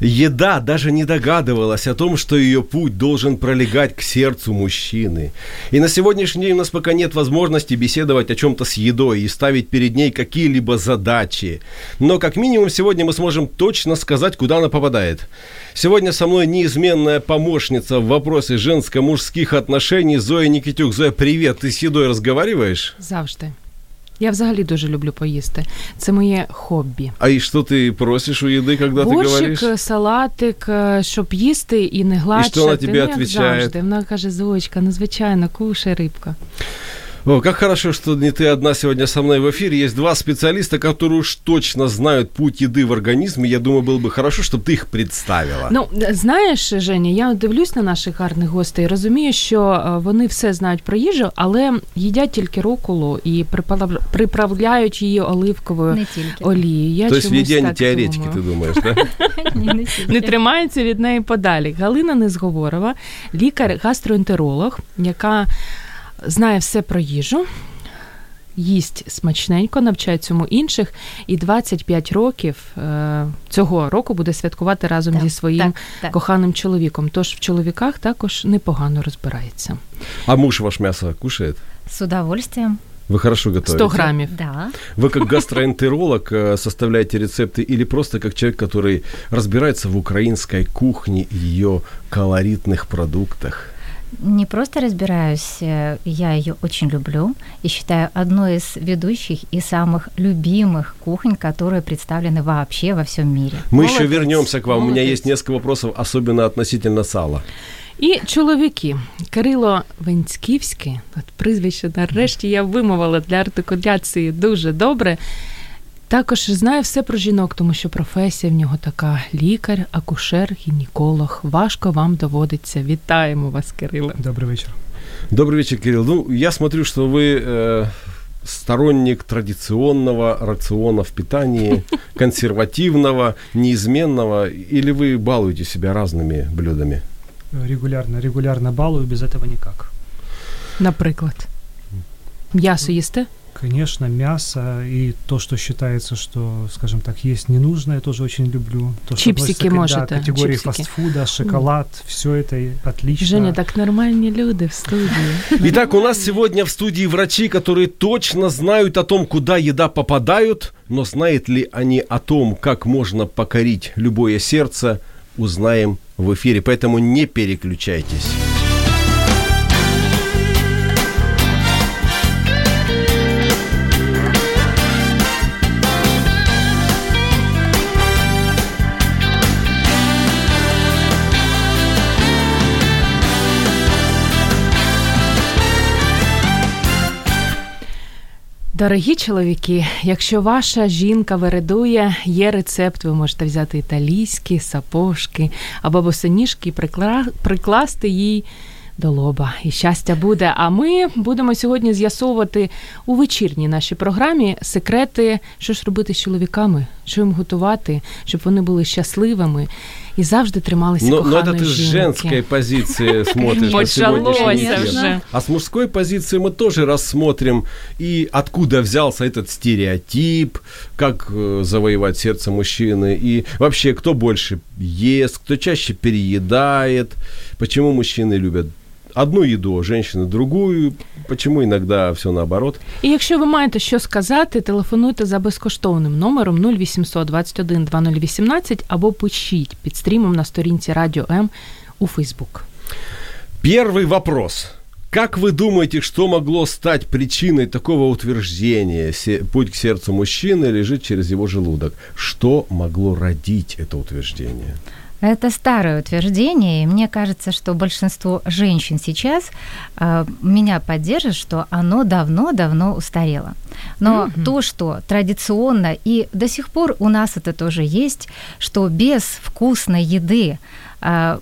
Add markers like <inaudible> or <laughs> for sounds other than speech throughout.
Еда даже не догадывалась о том, что ее путь должен пролегать к сердцу мужчины. И на сегодняшний день у нас пока нет возможности беседовать о чем-то с едой и ставить перед ней какие-либо задачи. Но как минимум сегодня мы сможем точно сказать, куда она попадает. Сегодня со мной неизменная помощница в вопросе женско-мужских отношений Зоя Никитюк. Зоя, привет, ты с едой разговариваешь? Завжди. Я взагалі дуже люблю поїсти. Це моє хобі. А и что ты просишь у еды, когда ты говоришь? Борщик, салатик, е, щоб їсти і не гладшати. що вона тобі ну, як відповідає? завжди. Вона каже, Зоечка, ну звичайно, кушай рибка. О, как хорошо, что не ты одна сегодня со мной в эфире. Есть два специалиста, которые уж точно знают путь еды в организме. Я думаю, было бы хорошо, чтобы ты их представила. Ну, знаєш, Женя, я дивлюсь на наших гарних гостей, розумію, що е, вони все знають про їжу, але їдять тільки руколу і припала- приправляють її оливковою Не тільки. олією. Я То есть в чомусь еде они так теоретики, думаю. ты думаешь, <laughs> да? Ні, не тільки. не тримається від неї подалі. Галина Незговорова, лікар-гастроентеролог, яка знає все про їжу. Їсть смачненько, навчає цьому інших, і 25 років е, цього року буде святкувати разом Так, зі своїм так, так. коханим чоловіком. Тож в чоловіках також непогано розбирається. А муж ваш мясо кушает? С удовольствием. Вы хорошо готовите? 100 грамів. Да. Вы как гастроэнтеролог э, составляете рецепты или просто как человек, который разбирается в украинской кухне и ее колоритных продуктах? Не просто разбираюсь, э, я ее очень люблю и считаю одной из ведущих и самых любимых кухонь, которые представлены вообще во всем мире. Мы еще Молодец, вернемся к вам. У меня молодец. есть несколько вопросов, особенно относительно сала. І чоловіки Кирило Венськівський, от прізвище нарешті я вимовила для артикуляції дуже добре. Також знає все про жінок, тому що професія в нього така лікар, акушер, гінеколог. Важко вам доводиться. Вітаємо вас, Кирило. Добрый вечер. Добрый вечер, Кирилл. Ну, я смотрю, что вы э, сторонник традиционного рациона в питании, <laughs> консервативного, неизменного, или вы балуете себя разными блюдами? Регулярно, регулярно балую, без этого никак. Наприклад, м'ясо їсте? Конечно, мясо и то, что считается, что, скажем так, есть не нужно, я тоже очень люблю. То, что Чипсики относится к, да, можете, категории чипсики. фастфуда, шоколад, все это отлично. Женя, так нормальні люди в студії. <laughs> Итак, у нас сегодня в студии врачи, которые точно знают о том, куда еда попадают, но знают ли они о том, как можно покорить любое сердце, узнаем в эфире. Поэтому не переключайтесь. Дорогі чоловіки, якщо ваша жінка вередує, є рецепт, ви можете взяти італійські сапожки або босоніжки і прикла... прикласти їй до лоба. І щастя буде. А ми будемо сьогодні з'ясовувати у вечірній нашій програмі секрети, що ж робити з чоловіками, що їм готувати, щоб вони були щасливими. і завжди трималися Но, но коханої это ты с жінки. женской позиции смотришь <laughs> на Началось сегодняшний эфир. уже. А с мужской позиции мы тоже рассмотрим, и откуда взялся этот стереотип, как э, завоевать сердце мужчины, и вообще, кто больше ест, кто чаще переедает, почему мужчины любят одну еду, а женщины другую, почему иногда все наоборот. І якщо ви маєте що сказати, телефонуйте за безкоштовним номером 0800 21 2018 або пишіть під стрімом на сторінці Радіо М у Фейсбук. Первый вопрос. Как вы думаете, что могло стать причиной такого утверждения? Се- Путь к сердцу мужчины лежит через его желудок. Что могло родить это утверждение? Это старое утверждение, и мне кажется, что большинство женщин сейчас э, меня поддержит, что оно давно-давно устарело. Но то, что традиционно, и до сих пор у нас это тоже есть, что без вкусной еды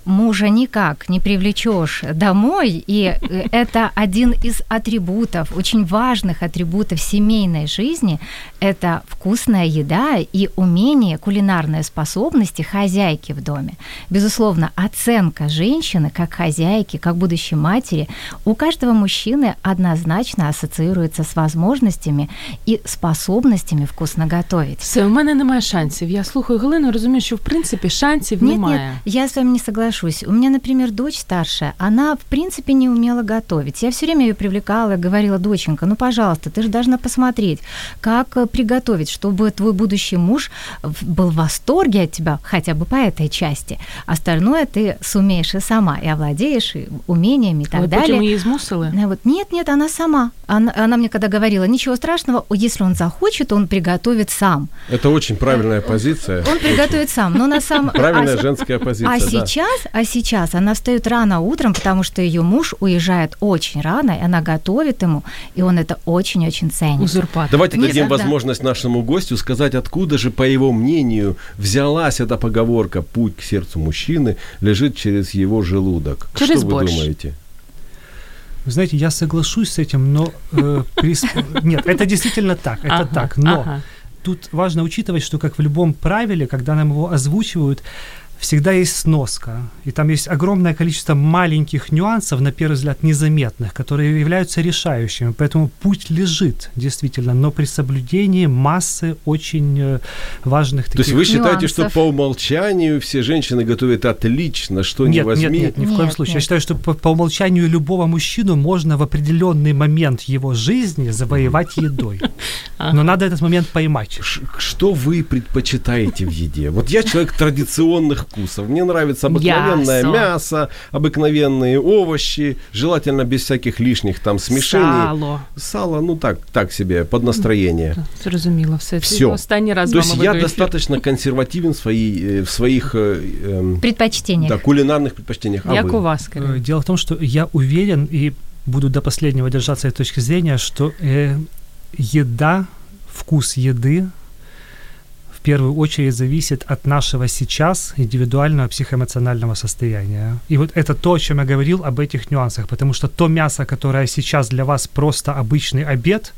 мужа никак не привлечешь домой, и э, <laughs> это один из атрибутов, очень важных атрибутов семейной жизни, это вкусная еда и умение, кулинарные способности хозяйки в доме. Безусловно, оценка женщины как хозяйки, как будущей матери у каждого мужчины однозначно ассоциируется с возможностями и способностями вкусно готовить. Все, у мене немає шансів. Я слухаю Галину, розумію, що в принципі шансів Нет, немає. нет, я с вами не соглашусь. У меня, например, дочь старшая, она в принципе не умела готовить. Я все время ее привлекала, говорила, доченька, ну, пожалуйста, ты же должна посмотреть, как э, приготовить, чтобы твой будущий муж в- был в восторге от тебя, хотя бы по этой части. Остальное ты сумеешь и сама, и овладеешь и умениями и так Але далее. потім її змусили. Она вот, нет, нет, она сама. Она, она мне когда говорила, ничего страшного, если он захочет, он приготовит сам. Это очень правильная позиция. Он приготовит сам, но на самом... Правильная а с- женская позиция, а да. сейчас, а сейчас она встает рано утром, потому что ее муж уезжает очень рано, и она готовит ему, и он это очень-очень ценит. Узурпатор. Давайте Нет, дадим да. возможность нашему гостю сказать, откуда же, по его мнению, взялась эта поговорка «путь к сердцу мужчины лежит через его желудок». Через Что вы борщ. думаете? Вы знаете, я соглашусь с этим, но... э, прис- Нет, это действительно так, это Ага, так, но ага. тут важно учитывать, что как в любом правиле, когда нам его озвучивают, всегда есть сноска. И там есть огромное количество маленьких нюансов, на первый взгляд, незаметных, которые являются решающими. Поэтому путь лежит, действительно, но при соблюдении массы очень э, важных То таких... есть вы считаете, что нюансов. по умолчанию все женщины готовят отлично, что не Нет, возьми? нет, нет, ни в коем Нет, случае. Я считаю, что по, по умолчанию любого мужчину можно в определенный момент его жизни завоевать едой. <laughs> Но надо этот момент поймать. Что вы предпочитаете в еде? Вот я человек традиционных вкусов. Мне нравится обыкновенное Мясо. мясо, обыкновенные овощи, желательно без всяких лишних там смешений. Сало. Сало, ну так, так себе, под настроение. Зрозуміло, все. Всё. Останній раз з То вами есть я веду ефір. достаточно консервативен в, своей, э, в своих э, эм, Предпочтения. да, кулинарных предпочтениях. А Як вы? у вас, Э, Кирил? Дело в том, что я уверен и буду до последнего держаться этой точки зрения, что э, еда, вкус еды в первую очередь зависит от нашего сейчас индивидуального психоэмоционального состояния. И вот это то, о чем я говорил, об этих нюансах, потому что то мясо, которое сейчас для вас просто обычный обед,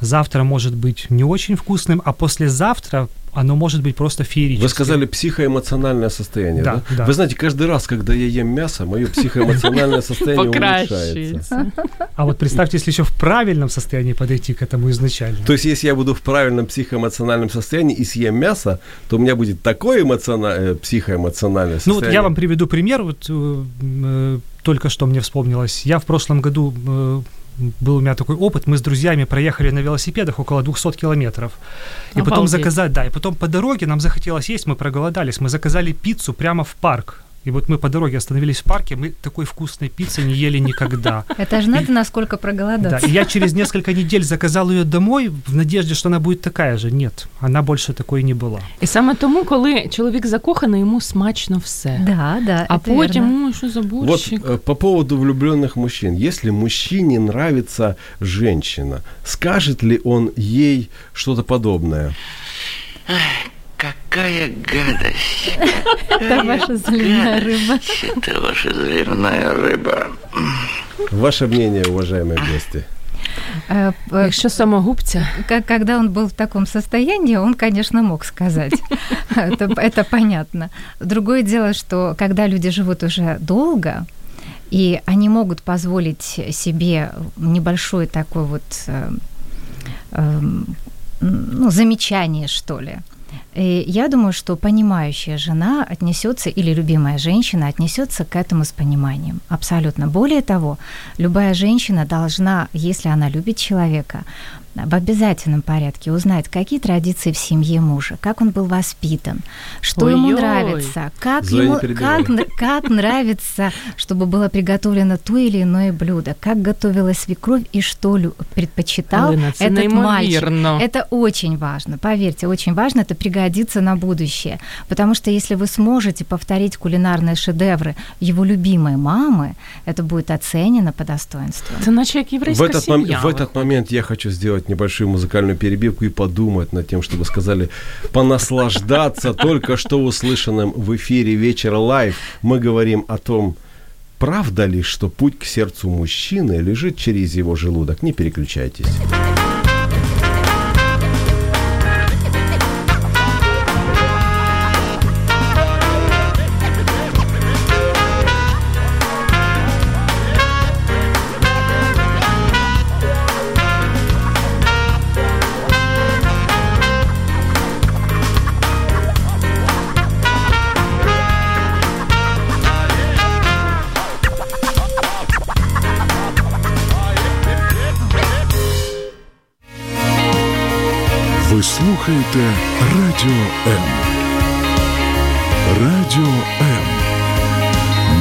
завтра может быть не очень вкусным, а послезавтра оно может быть просто феерическим. Вы сказали психоэмоциональное состояние, да? Да, да. Вы знаете, каждый раз, когда я ем мясо, мое психоэмоциональное состояние улучшается. А вот представьте, если еще в правильном состоянии подойти к этому изначально. То есть, если я буду в правильном психоэмоциональном состоянии и съем мясо, то у меня будет такое эмоциональное, психоэмоциональное Ну состояние. вот я вам приведу пример, вот э, э, только что мне вспомнилось. Я в прошлом году э, был у меня такой опыт, мы с друзьями проехали на велосипедах около 200 километров. И потом Обалдеть. заказать, да, и потом по дороге нам захотелось есть, мы проголодались, мы заказали пиццу прямо в парк. И вот мы по дороге остановились в парке, мы такой вкусной пиццы не ели никогда. <laughs> Это же надо насколько Да, проголодаться. и я через несколько недель заказал ее домой в надежде, что она будет такая же. Нет, она больше такой не была. І саме тому, коли чоловік закоханий, йому смачно все. Да, да, А это потім, верно. ну, що за Вот борщик? э, по поводу влюбленных мужчин. Если мужчине нравится женщина, скажет ли он ей что-то подобное? Какая гадость. <laughs> Это ваша заливная рыба. Это ваша заливная рыба. Ваше мнение, уважаемые гости. Э, э, Якщо самогубця, Как- Когда он был в таком состоянии, он, конечно, мог сказать. <laughs> Это, это понятно. Другое дело, что когда люди живут уже долго, и они могут позволить себе небольшое такое вот э, эм, ну, замечание, что ли. И я думаю, что понимающая жена отнесется, или любимая женщина отнесется к этому с пониманием. Абсолютно. Более того, любая женщина должна, если она любит человека, в обязательном порядке узнать, какие традиции в семье мужа, как он был воспитан, что ему Ой-ой. нравится, как, Зоя, не ему, перебивай. как, н- как нравится, чтобы было приготовлено то или иное блюдо, как готовила свекровь и что лю- предпочитал Галина, це этот мальчик. неймовірно. Это очень важно, поверьте, очень важно, это пригодится на будущее. Потому что если вы сможете повторить кулинарные шедевры его любимой мамы, это будет оценено по достоинству. це наче як В єврейська этот, мом- сім'я. в этот момент я хочу сделать небольшую музыкальную перебивку и подумать над тем, чтобы сказали, понаслаждаться только что услышанным в эфире «Вечера Live». Мы говорим о том, правда ли, что путь к сердцу мужчины лежит через его желудок. Не переключайтесь. слухаєте Радіо М. Радіо М.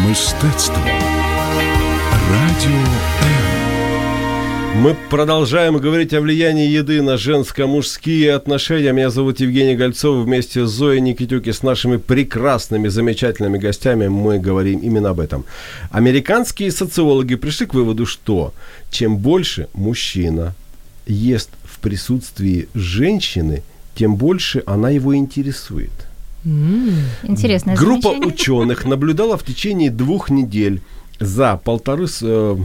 Мистецтво. Радіо М. Мы продолжаем говорить о влиянии еды на женско-мужские отношения. Меня зовут Евгений Гольцов. Вместе с Зоей Никитюк и с нашими прекрасными, замечательными гостями мы говорим именно об этом. Американские социологи пришли к выводу, что чем больше мужчина ест в присутствии женщины, тем больше она его интересует. Интересное Группа замечание. ученых наблюдала в течение двух недель за полторы, э,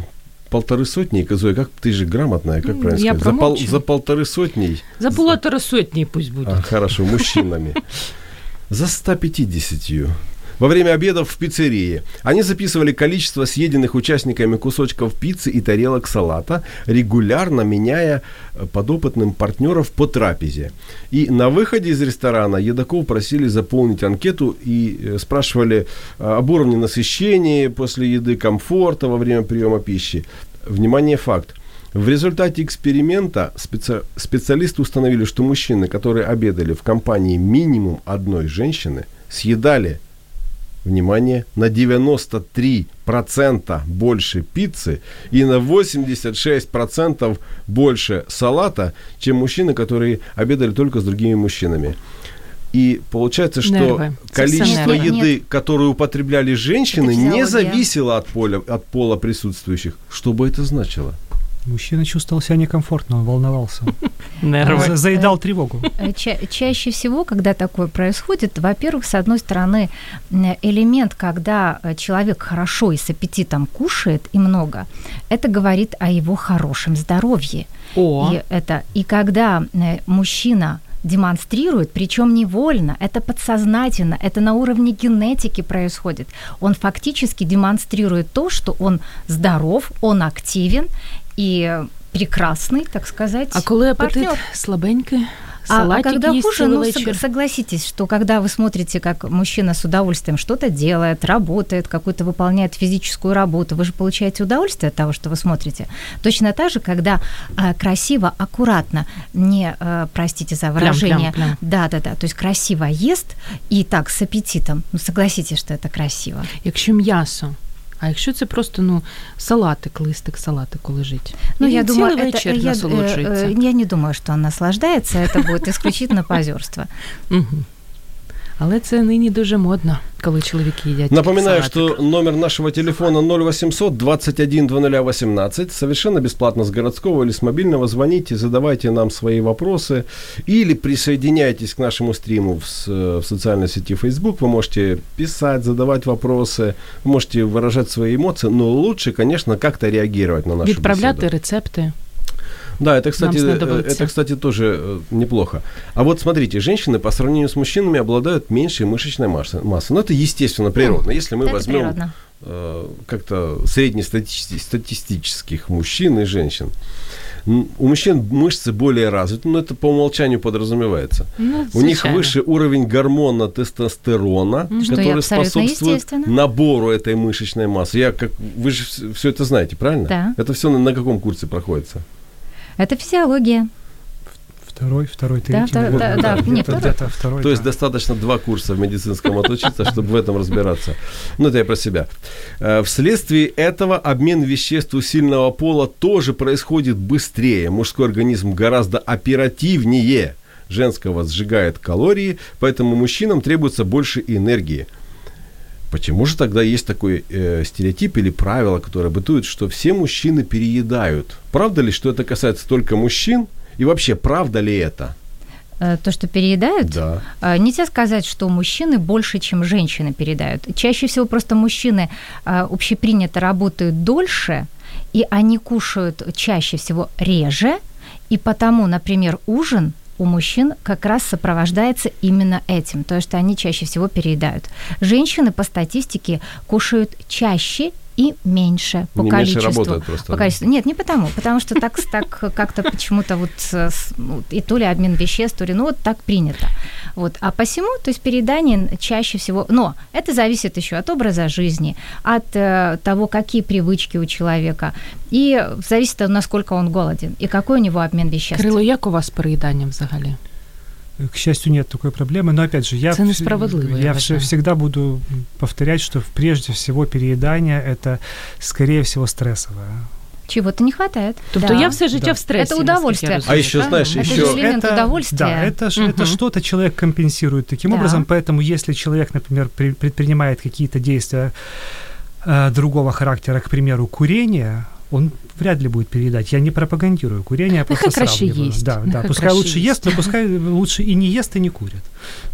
полторы сотни, Зоя, как ты же грамотная, как правильно Я сказать, за, пол- за полторы сотни, За полутора сотні пусть буде. а, хорошо, мужчинами, <laughs> за 150 во время обедов в пиццерии. Они записывали количество съеденных участниками кусочков пиццы и тарелок салата, регулярно меняя э, подопытным партнеров по трапезе. И на выходе из ресторана едоков просили заполнить анкету и э, спрашивали э, об уровне насыщения после еды, комфорта во время приема пищи. Внимание, факт. В результате эксперимента специ- специалисты установили, что мужчины, которые обедали в компании минимум одной женщины, съедали, внимание, на 93% больше пиццы и на 86% больше салата, чем мужчины, которые обедали только с другими мужчинами. И получается, что Нервы. количество нервы. еды, которую употребляли женщины, не зависело от поля, от пола присутствующих. Что бы это значило? Мужчина чувствовал себя некомфортно, он волновался. <laughs> Нерви. За- Заедал тревогу. Э, ча- чаще всего, когда такое происходит, во-первых, с одной стороны, элемент, когда э, человек хорошо и с аппетитом кушает и много, это говорит о его хорошем здоровье. О, И, это, и когда э, мужчина демонстрирует, причем невольно, это подсознательно, это на уровне генетики происходит. Он фактически демонстрирует то, что он здоров, он активен и прекрасный, так сказать. а коли апетит партнер. слабенький, А, а салатик когда їсть хуже, цілий ну, вечір. сог- согласитесь, что когда вы смотрите, как мужчина с удовольствием что-то делает, работает, какую-то выполняет физическую работу, вы же получаете удовольствие от того, что вы смотрите. Точно так же, когда а, красиво, аккуратно, не, а, простите за выражение, плям. да-да-да, то есть красиво ест и так с аппетитом, ну, согласитесь, что это красиво. Якщо м'ясо. А якщо це просто ну салатик, листик салатику лежить. Ну, І я він думаю, цілий это, вечір я, насолоджується. э, э, я не думаю, что он наслаждается, это будет исключительно позерство. <laughs> Мгм. Але це нині дуже модно, коли чоловіки їдять. Напоминаю, салатик. что номер нашего телефона 0800 21 2018. Совершенно бесплатно с городского или с мобильного звоните, задавайте нам свои вопросы или присоединяйтесь к нашему стриму в, с- в социальной сети Facebook. Вы можете писать, задавать вопросы, вы можете выражать свои эмоции, но лучше, конечно, как-то реагировать на нашу відправляти беседу. рецепти. Да, это, кстати, э, это, кстати, тоже э, неплохо. А вот смотрите, женщины по сравнению с мужчинами обладают меньшей мышечной массы. Но это естественно, природно. Если мы Это возьмем природно. э, как-то среднестатистических мужчин и женщин, у мужчин мышцы более развиты, но это по умолчанию подразумевается. Ну, У них выше уровень гормона тестостерона, Что который способствует набору этой мышечной массы. Я как вы же все это знаете, правильно? Да. Это все на, на каком курсе проходится? Это физиология. Второй, второй, Да, третий. втор- наверное, да, да, где-то- нет, второй. где-то второй. То есть да. достаточно два курса в медицинском отучиться, чтобы в этом разбираться. Ну, это я про себя. Э, Вследствие этого обмен веществ у сильного пола тоже происходит быстрее. Мужской организм гораздо оперативнее женского сжигает калории, поэтому мужчинам требуется больше энергии. Почему же тогда есть такой э, стереотип или правило, которое бытует, что все мужчины переедают? Правда ли, что это касается только мужчин? И вообще, правда ли это? Э, То, что переедают, Да. э, нельзя сказать, что мужчины больше, чем женщины переедают. Чаще всего просто мужчины э, общепринято работают дольше, и они кушают чаще всего реже, и потому, например, ужин у мужчин как раз сопровождается именно этим, то, что они чаще всего переедают. Женщины по статистике кушают чаще и меньше по Не меньше количеству. работают просто, По да? количеству. Нет, не потому, потому что так, так как-то почему-то вот э, ну, и то ли обмен веществ, то ли, ну вот так принято. Вот. А посему, то есть переедание чаще всего, но это зависит еще от образа жизни, от э, того, какие привычки у человека, и зависит от насколько он голоден, и какой у него обмен веществ. Крило, як у вас з переїданням взагалі? К счастью, нет такой проблемы, но опять же, я, Это вс- несправедливо, я я вс- вважаю. всегда буду повторять, что прежде всего переедание это, скорее всего, стрессовое. Чего-то не хватает. Тобто Да. я все життя Да. в стресі. Это удовольствие. наскільки я А розумію, еще, правильно? знаешь, Это еще- же элемент удовольствия. Да, это, ж, это Мгм. что-то человек компенсирует таким Да. образом, поэтому если человек, например, при- предпринимает какие-то действия э, другого характера, к примеру, курение, он вряд ли будет переедать. Я не пропагандирую курение, я просто сравниваю. есть, Да, да, пускай лучше есть. ест, но пускай лучше и не ест, и не курит.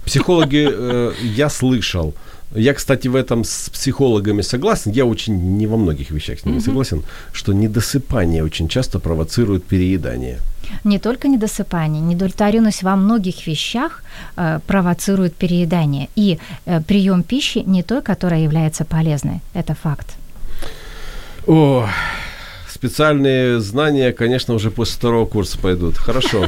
Психологи, э, я слышал, я, кстати, в этом с психологами согласен, я очень не во многих вещах с ними согласен, что недосыпание очень часто провоцирует переедание. Не только недосыпание, недовлетворенность во многих вещах э, провоцирует переедание. И э, прием пищи не той, которая является полезной. Это факт. О, специальные знания, конечно, уже после второго курса пойдут. Хорошо.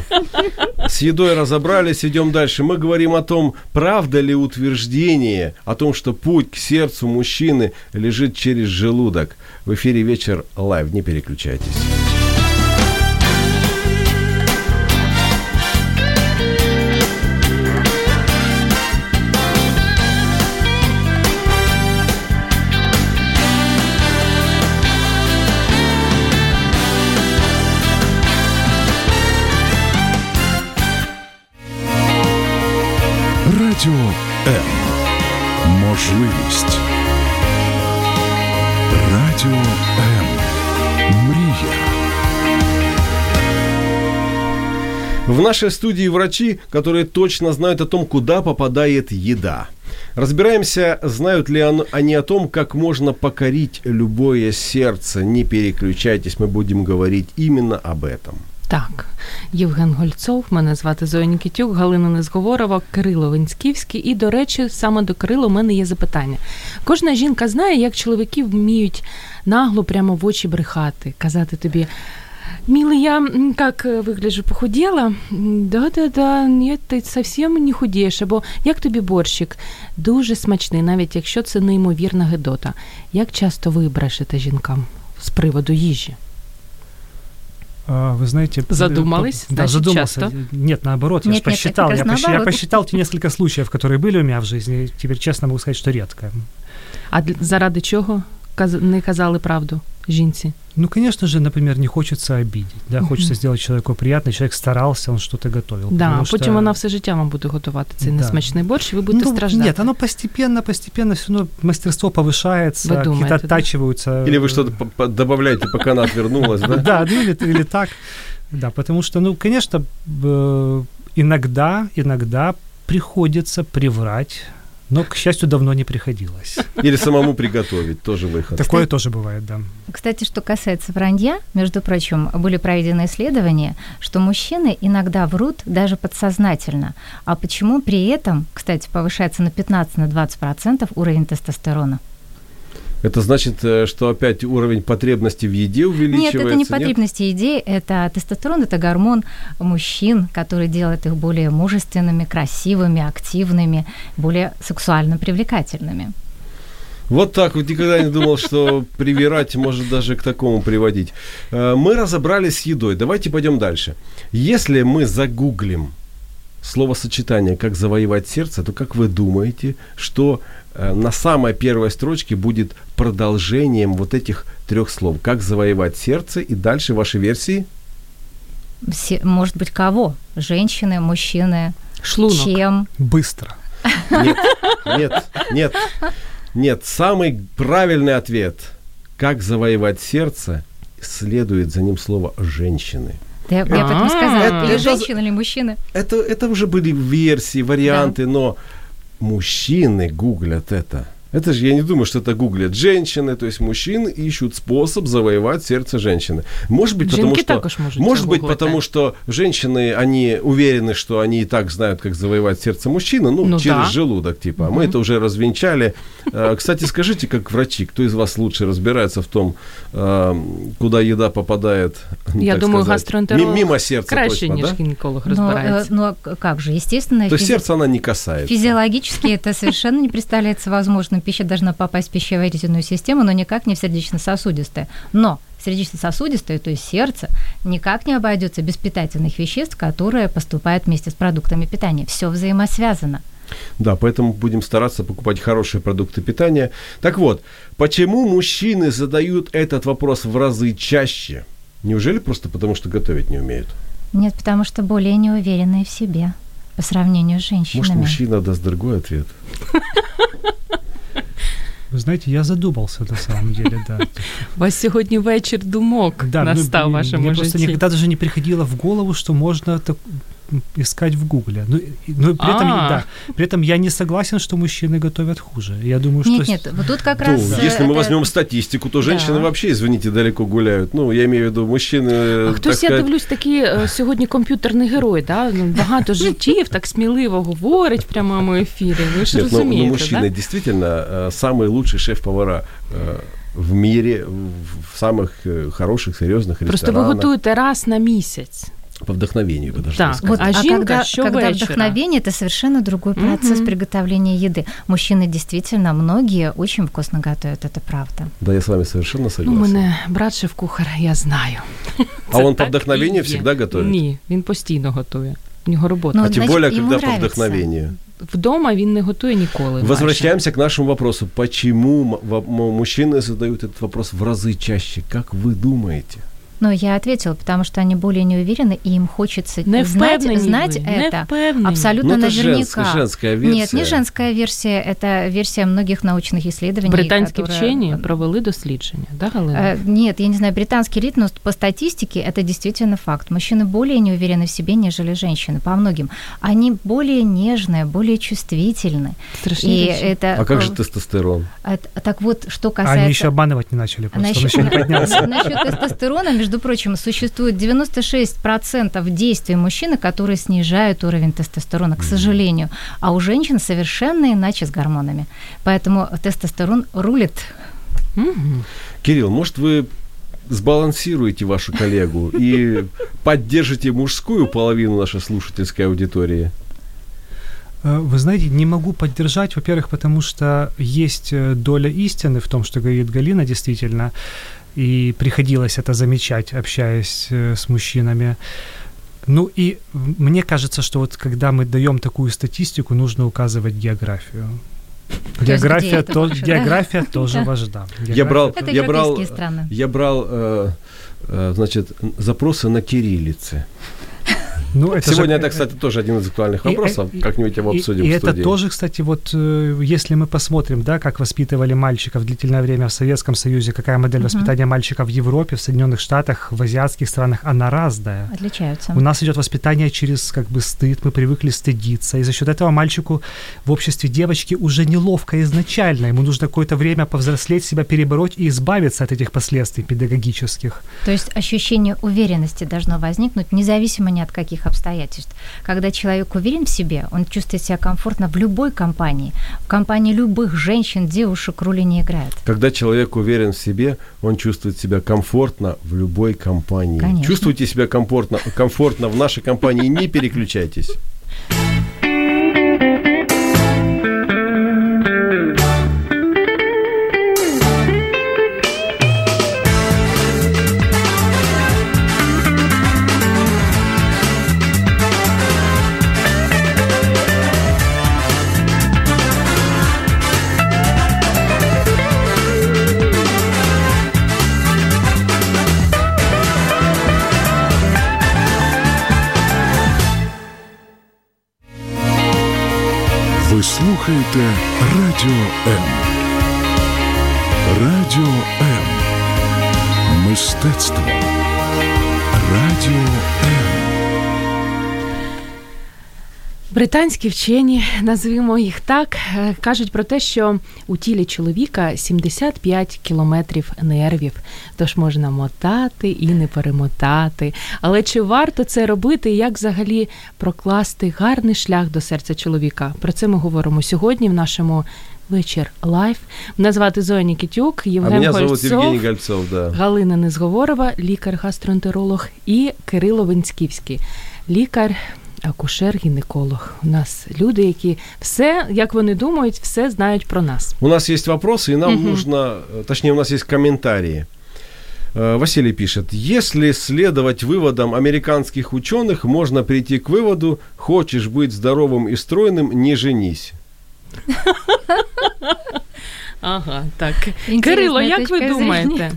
С едой разобрались, идем дальше. Мы говорим о том, правда ли утверждение о том, что путь к сердцу мужчины лежит через желудок. В эфире Вечер Live, не переключайтесь. В нашей студии врачи, которые точно знают о том, куда попадает еда. Разбираемся, знают ли он- они о том, как можно покорить любое сердце. Не переключайтесь, мы будем говорить именно об этом. Так, Євген Гольцов, мене звати Зоя Нікітюк, Галина Незговорова, Кирило Винськівський. І, до речі, саме до Кирила у мене є запитання. Кожна жінка знає, як чоловіки вміють нагло прямо в очі брехати, казати тобі. Милый, я м, как э, выгляжу, похудела? М, Да-да-да, нет, ти совсем не худієш. Або як тобі борщик? Дуже смачний, навіть якщо це неймовірна гидота. Як часто ви брешете жінкам з приводу їжі? А, Вы знаете... Задумались? э, Да, Значит, задумался. часто? Нет, наоборот, я Нет, ж нет, это посчитал. как я, раз посч- я наоборот. посчитал те несколько случаев, которые были у меня в жизни. и Теперь честно могу сказать, что редко. А для- заради чого каз- не казали правду жінці? Ну, конечно же, например, не хочется обидеть. Да, хочется сделать человеку приятно. Человек старался, он что-то готовил. Да, потому а потім что- вона все життя вам буде готувати цей Да. несмачний борщ, і ви будете Ну, страждати. Нет, оно постепенно, постепенно все равно мастерство повышается, Вы какие-то думаете, да? оттачиваются. Или вы что-то по- по- добавляете, пока она отвернулась, да? <laughs> Да, ну или, или так. Да, потому что, ну, конечно, э, иногда, иногда приходится приврать но, к счастью, давно не приходилось. Или самому приготовить, тоже выход. Такое тоже бывает, да. Кстати, что касается вранья, между прочим, были проведены исследования, что мужчины иногда врут даже подсознательно. А почему при этом, кстати, повышается на 15-20% уровень тестостерона? Это значит, э, что опять уровень потребности в еде Нет, увеличивается? это не потребности еде, это тестостерон, это гормон мужчин, который делает их более мужественными, красивыми, активными, более сексуально привлекательными. Вот так вот никогда не думал, что привирать может даже к такому приводить. Э, Мы разобрались с едой. Давайте пойдем дальше. Если мы загуглим словосочетание «как завоевать сердце», то как вы думаете, что на самой первой строчке будет продолжением вот этих трех слов? «Как завоевать сердце» и дальше ваши версии? Все, может быть, кого? Женщины, мужчины? Шлунок. Чем? Быстро. Нет, нет, нет, нет. Самый правильный ответ «как завоевать сердце» следует за ним слово «женщины». Да Я, я поэтому А. сказала, или Это- женщины, или мужчины. Это, это уже были версии, варианты, но мужчины гуглят это. Это же, я не думаю, что это гуглят женщины, то есть мужчины ищут способ завоевать сердце женщины. Может быть, потому Жінки что... також можуть Может це быть, гуглити. потому что женщины, они уверены, что они и так знают, как завоевать сердце мужчины, ну, Ну через да. желудок, типа. А Мы это уже развенчали. Э, Кстати, скажите, как врачи, кто из вас лучше разбирается в том, э, куда еда попадает, ну, Я так думаю, сказать, гастроентеролог ми- мимо сердца краще, точно, ніж да? гінеколог Но, э, розбирається. ну, а к- как же, естественно, То физи- сердце она не касается. физиологически это совершенно не представляется возможным. Пища должна попасть в пищеварительную систему, но никак не в сердечно-сосудистое. Но сердечно-сосудистое, то есть сердце, никак не обойдется без питательных веществ, которые поступают вместе с продуктами питания. Все взаимосвязано. Да, поэтому будем стараться покупать хорошие продукты питания. Так вот, почему мужчины задают этот вопрос в разы чаще? Неужели просто потому, что готовить не умеют? Нет, потому что более неуверенные в себе по сравнению с женщинами. Может, мужчина даст другой ответ? <laughs> Вы знаете, я задумался на самом деле, да. У вас сьогодні вечір думок Да, ну, настав в мне- вашому Мне просто житті. никогда даже не приходило в голову, что можно так м, искать в Гугле. Ну, и- но при этом, А. да, при этом я не согласен, что мужчины готовят хуже. Я думаю, что... Нет, с- нет, вот тут как Ну, раз... э, если мы это- возьмем статистику, то Да. женщины вообще, извините, далеко гуляют. Ну, я имею в виду, мужчины, А так хтось, я сказать, дивлюсь, такий е, сьогодні комп'ютерний герой, да? ну, багато життів, так сміливо говорить в прямому ефірі. Ви ж Нет, ну, ну, розумієте, мужчины да? действительно э, самые лучшие шеф-повара э, в мире, в- в самых э, хороших, серьезных Просто ви ресторанах. готуєте раз на місяць. По вдохновению, вы должны Так. сказать. Вот, А а, жинка когда, що когда вечора? вдохновение, это совершенно другой процесс Мгм. приготовления еды. Мужчины действительно, многие очень вкусно готовят, это правда. Да, я с вами совершенно Ну, согласен. у мене брат шеф-кухар, я знаю. а Це он по так і вдохновению є. всегда готовит? Ні, він постійно готує. У нього робота. Ну, а тем значит, более, ему когда по нравится. вдохновению. Вдома він не готує ніколи. Возвращаемся к нашему вопросу. Почему м- во- м- мужчины задают этот вопрос в разы чаще? Как вы думаете? Но я ответила, потому что они более не уверены, и им хочется Не знать, впевнені знать ви, это. Не впевнені. Абсолютно Ну, это наверняка. женская, женская версия. Нет, не женская версия, это версия многих научных исследований. Британські которые- вчені провели дослідження, да, Галина? Э, Нет, я не знаю, британский ритм, но по статистике это действительно факт. Мужчины более не уверены в себе, нежели женщины, по многим. Они более нежные, более чувствительны. Страшні И речі. это... А как же э, тестостерон? это- Так вот, что А касается... они еще обманывать не начали, просто он Насчет, еще не поднялся. насчет тестостерона, между прочим, существует 96% действий мужчины, которые снижают уровень тестостерона, к сожалению. А у женщин совершенно иначе с гормонами. Поэтому тестостерон рулит. Кирилл, может, вы сбалансируете вашу коллегу и <laughs> поддержите мужскую половину нашей слушательской аудитории? Э, Вы знаете, не могу поддержать, во-первых, потому что есть э, доля истины в том, что говорит Галина, действительно, и приходилось это замечать, общаясь э, с мужчинами. Ну и мне кажется, что вот когда мы даем такую статистику, нужно указывать географию. где География, то- да? география <laughs> тоже Да. важна. Я брал, Это я брал, страны. я брал, э, э, значит, запросы на кириллице. Ну, это Сегодня же- это, кстати, тоже один из актуальных И- вопросов. и- Как-нибудь его И- обсудим И, в это тоже, кстати, вот э, если мы посмотрим, да, как воспитывали мальчиков длительное время в Советском Союзе, какая модель воспитания мальчиков в Европе, в Соединенных Штатах, в азиатских странах, она разная. Отличаются. У нас идет воспитание через как бы стыд, мы привыкли стыдиться, и за счет этого мальчику в обществе девочки уже неловко изначально, ему нужно какое-то время повзрослеть, себя перебороть и избавиться от этих последствий педагогических. То есть ощущение уверенности должно возникнуть независимо ни от каких обстоятельств. Когда человек уверен в себе, он чувствует себя комфортно в любой компании. В компании любых женщин, девушек роли не играет. Когда человек уверен в себе, он чувствует себя комфортно в любой компании. Конечно. Чувствуйте себя комфортно, комфортно в нашей компании, не переключайтесь. слухаєте Радіо М. Радіо М. Мистецтво. Радіо М. Британські вчені, назвімо їх так, е, кажуть про те, що у тілі чоловіка 75 кілометрів нервів, тож можна мотати і не перемотати. Але чи варто це робити? і Як взагалі прокласти гарний шлях до серця чоловіка? Про це ми говоримо сьогодні в нашому вечір лайф. Мене звати Зоя Нікітюк, А Євген зовут Гольцов, Гольцов, да. Галина Незговорова, лікар-гастроентеролог і Кирило Винськівський, лікар. Акушер-гінеколог. У нас люди, які все, як вони думають, все знають про нас. У нас есть вопросы, и нам Мгм. нужно, э, точнее, у нас есть комментарии. Э, Василий пишет, если следовать выводам американских ученых, можно прийти к выводу, хочешь быть здоровым и стройным, не женись. <laughs> Ага, так. Интересная Кирило, як точка ви зрения. думаєте?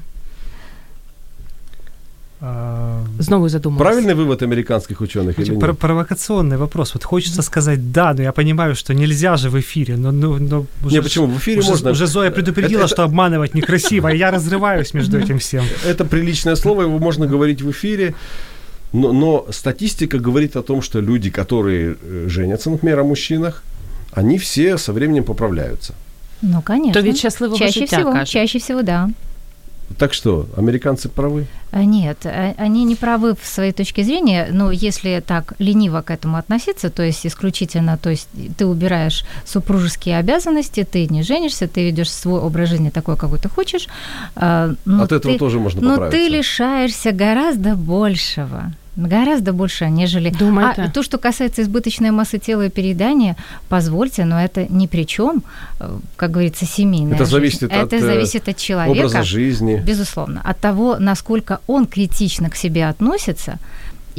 А, Знову задумалась. Правильный вывод американских ученых или нет? пр- провокационный вопрос. Вот хочется сказать да, но я понимаю, что нельзя же в эфире. Но, но, но уже, Не, почему? В эфире уже, можно. уже Зоя предупредила, Это- что обманывать некрасиво, и я разрываюсь между этим всем. <laughs> Это приличное слово, его можно говорить в эфире. Но, но статистика говорит о том, что люди, которые э, женятся, например, о мужчинах, они все со временем поправляются. Ну, конечно. То від щасливого чаще життя всего, кажуть. чаще всего, да. Так что, американцы правы? А, Нет, а- они не правы в своей точке зрения, но если так лениво к этому относиться, то есть исключительно, то есть ты убираешь супружеские обязанности, ты не женишься, ты ведешь свой образ жизни такой, какой ты хочешь, но От этого ты, тоже можно но ты лишаешься гораздо большего. Гораздо больше, нежели... Думаете? А то, что касается избыточной массы тела и переедания, позвольте, но это ни при чем, э, как говорится, семейная Это жизнь. зависит Это от, э, зависит от человека. Образа жизни. Безусловно. От того, насколько он критично к себе относится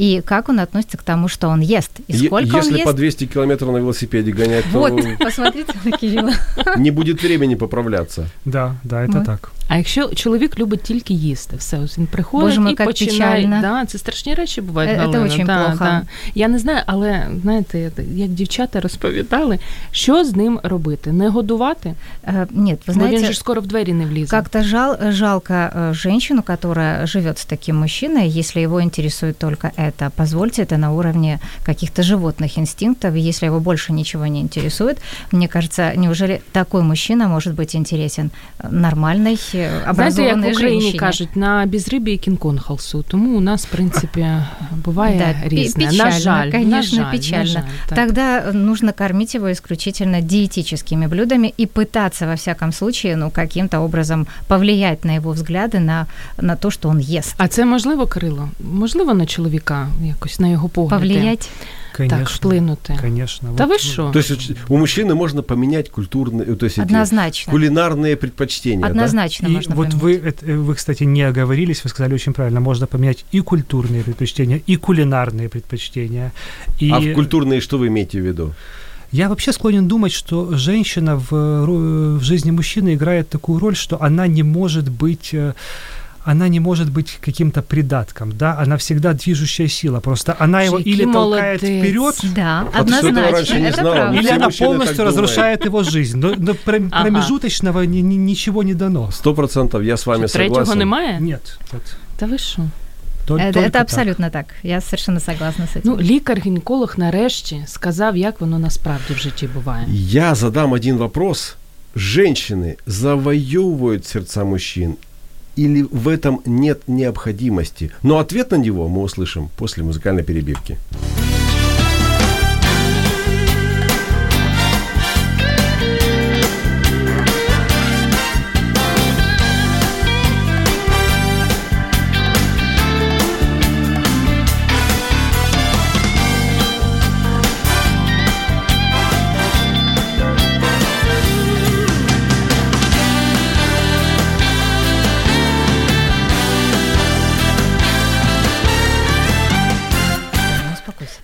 и как он относится к тому, что он ест, и Е- сколько Если он ест. по 200 километров на велосипеде гонять, то Вот, <laughs> посмотрите на Кирилла. <laughs> не будет времени поправляться. Да, да, это Вот. так. А якщо чоловік любить тільки їсти, все, ось він приходить Боже мой, і як починає. печально. Да, це страшні речі бувають. Е, це Галина, очень да, плохо. Да. Я не знаю, але знаєте, як дівчата розповідали, що з ним робити? Не годувати? Э, Нет, вы Бо він знаете, же ж скоро в двері не влізе. Как-то жал, жалко э, женщину, которая живет с таким мужчиной, если его интересует только это. Позвольте, это на уровне каких-то животных инстинктов. Если его больше ничего не интересует, мне кажется, неужели такой мужчина может быть интересен э, нормальной, э, Знаєте, як в образованной Україні женщине? кажуть, на безрибі і кінг-конг халсу. Тому у нас, в принципі, <laughs> буває Да, пе- різне. печально, на жаль, конечно, на жаль, печально. На жаль, так. Тогда э, нужно кормить его исключительно диетическими блюдами и пытаться, во всяком случае, ну, каким-то образом повлиять на его взгляды, на, на то, что он ест. А це можливо, Кирило? Можливо, на чоловіка якось на його погляди? Повлиять Конечно. Так, вплинути. Конечно. Та Вот, ви що? То есть у мужчины можно поменять культурные, э, то есть эти однозначно. кулинарные предпочтения. да? Однозначно И можно вот поменять. вы, это, вы, кстати, не оговорились, вы сказали очень правильно. Можно поменять и культурные предпочтения, и кулинарные предпочтения. И А в культурные что вы имеете в виду? я вообще склонен думать, что женщина в, ро- в жизни мужчины играет такую роль, что она не может быть э, она не может быть каким-то придатком, да, она всегда движущая сила, просто она его Який или толкает молодець. вперед, Да, А ты что, этого раньше однозначно, не это знала? правда. или Все она мужчины так полностью думают. разрушает его жизнь. Но, но про- Ага. промежуточного ни- ни- ничего не дано. Сто процентов я с вами Третього согласен. немає? Нет. вот Та ви що? тол- Это, только это так. абсолютно так. Я совершенно согласна с этим. Ну, лікар-гінеколог нарешті сказав, як воно насправді в житті буває. Я задам один вопрос. Женщины завоевывают сердца мужчин или в этом нет необходимости? Но ответ на него мы услышим после музыкальной перебивки.